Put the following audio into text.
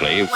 would